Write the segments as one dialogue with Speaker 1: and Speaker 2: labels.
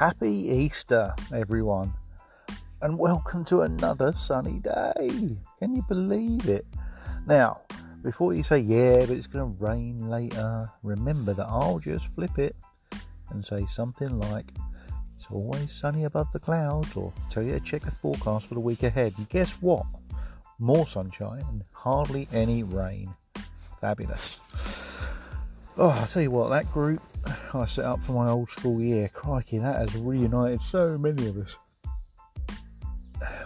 Speaker 1: Happy Easter, everyone, and welcome to another sunny day. Can you believe it? Now, before you say, yeah, but it's going to rain later, remember that I'll just flip it and say something like, it's always sunny above the clouds, or tell you to check the forecast for the week ahead. And guess what? More sunshine and hardly any rain. Fabulous. Oh, I'll tell you what, that group I set up for my old school year, crikey, that has reunited so many of us.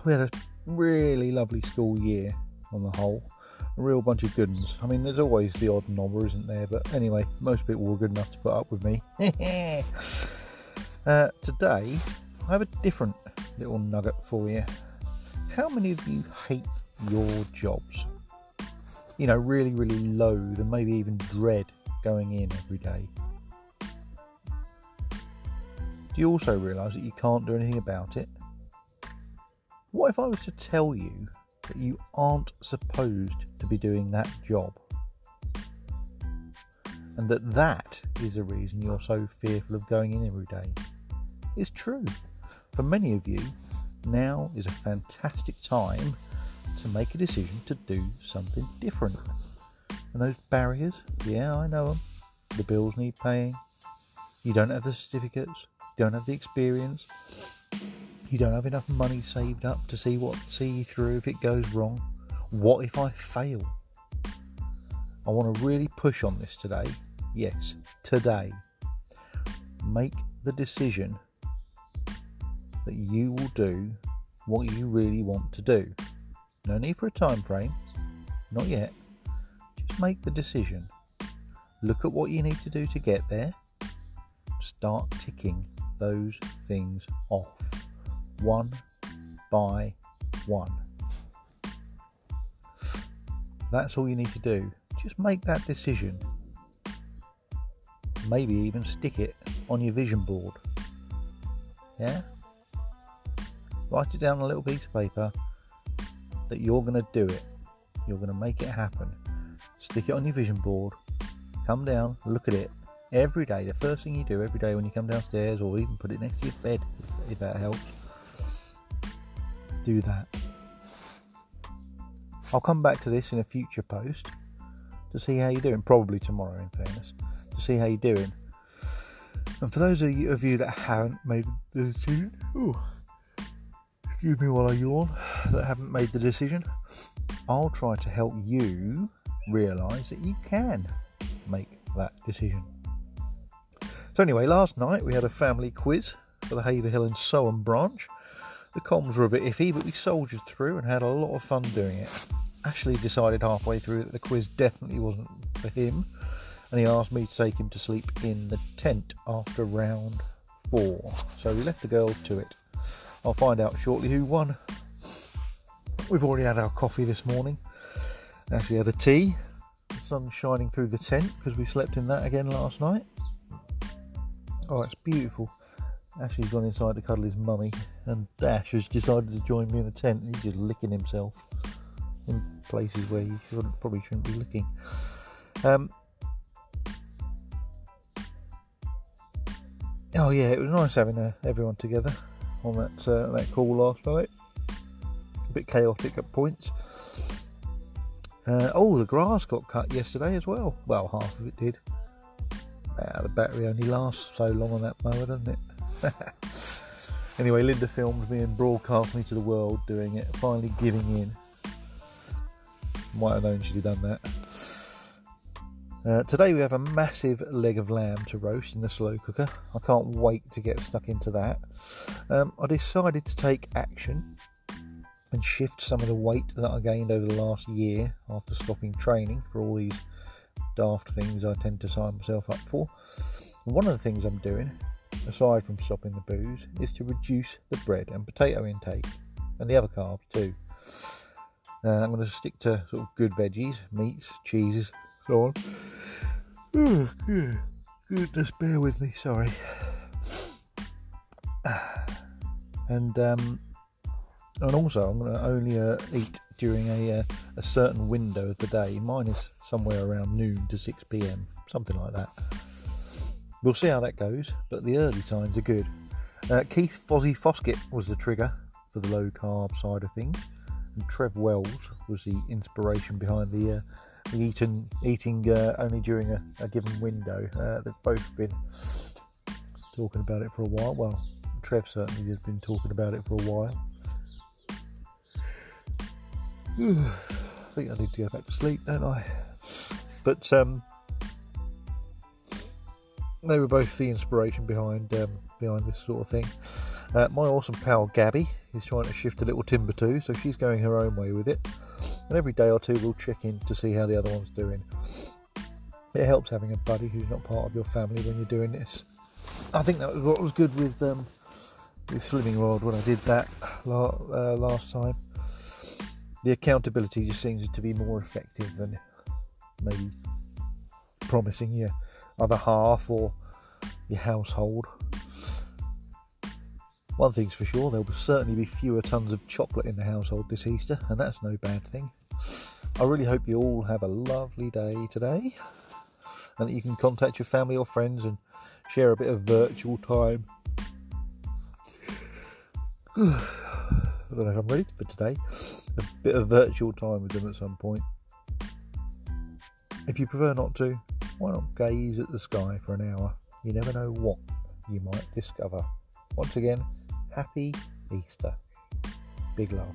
Speaker 1: We had a really lovely school year on the whole. A real bunch of good ones. I mean, there's always the odd knobber, isn't there? But anyway, most people were good enough to put up with me. uh, today, I have a different little nugget for you. How many of you hate your jobs? You know, really, really loathe and maybe even dread going in every day. Do you also realise that you can't do anything about it? What if I was to tell you that you aren't supposed to be doing that job? And that that is the reason you're so fearful of going in every day? It's true. For many of you, now is a fantastic time to make a decision to do something different. And those barriers, yeah, I know them. The bills need paying. You don't have the certificates. You don't have the experience. You don't have enough money saved up to see what see you through if it goes wrong. What if I fail? I want to really push on this today. Yes, today. Make the decision that you will do what you really want to do. No need for a time frame. Not yet make the decision. Look at what you need to do to get there. Start ticking those things off one by one. That's all you need to do. Just make that decision. Maybe even stick it on your vision board. Yeah? Write it down on a little piece of paper that you're going to do it. You're going to make it happen stick it on your vision board, come down, look at it every day. The first thing you do every day when you come downstairs, or even put it next to your bed if that helps. Do that. I'll come back to this in a future post to see how you're doing. Probably tomorrow, in fairness, to see how you're doing. And for those of you, of you that haven't made the decision, ooh, excuse me while I yawn, that haven't made the decision, I'll try to help you realise that you can make that decision. So, anyway, last night we had a family quiz for the Haverhill and Soham branch. The comms were a bit iffy, but we soldiered through and had a lot of fun doing it. Ashley decided halfway through that the quiz definitely wasn't for him, and he asked me to take him to sleep in the tent after round four. So we left the girls to it. I'll find out shortly who won. We've already had our coffee this morning. Actually had a tea. The sun's shining through the tent because we slept in that again last night. Oh, it's beautiful. Ashley's gone inside to cuddle his mummy, and Dash has decided to join me in the tent. He's just licking himself in places where he should, probably shouldn't be licking. Um, oh yeah, it was nice having uh, everyone together on that uh, that call last night. A bit chaotic at points. Uh, oh, the grass got cut yesterday as well. Well, half of it did. The battery only lasts so long on that mower, doesn't it? anyway, Linda filmed me and broadcast me to the world doing it, finally giving in. Might have known she'd have done that. Uh, today we have a massive leg of lamb to roast in the slow cooker. I can't wait to get stuck into that. Um, I decided to take action and shift some of the weight that I gained over the last year after stopping training for all these daft things I tend to sign myself up for. One of the things I'm doing, aside from stopping the booze, is to reduce the bread and potato intake and the other carbs too. Uh, I'm going to stick to sort of good veggies, meats, cheeses, so on. Good. Goodness, bear with me, sorry. And um, and also I'm going to only uh, eat during a, uh, a certain window of the day. Mine is somewhere around noon to 6 pm, something like that. We'll see how that goes, but the early signs are good. Uh, Keith Fozzie Foskett was the trigger for the low carb side of things, and Trev Wells was the inspiration behind the, uh, the eating, eating uh, only during a, a given window. Uh, they've both been talking about it for a while. Well, Trev certainly has been talking about it for a while. I think I need to go back to sleep, don't I? But um, they were both the inspiration behind um, behind this sort of thing. Uh, my awesome pal Gabby is trying to shift a little timber too, so she's going her own way with it. And every day or two, we'll check in to see how the other one's doing. It helps having a buddy who's not part of your family when you're doing this. I think that was what was good with um, with Slimming World when I did that uh, last time. The accountability just seems to be more effective than maybe promising your other half or your household. One thing's for sure, there will certainly be fewer tons of chocolate in the household this Easter, and that's no bad thing. I really hope you all have a lovely day today, and that you can contact your family or friends and share a bit of virtual time. I don't know if I'm ready for today. A bit of virtual time with them at some point. If you prefer not to, why not gaze at the sky for an hour? You never know what you might discover. Once again, happy Easter. Big love.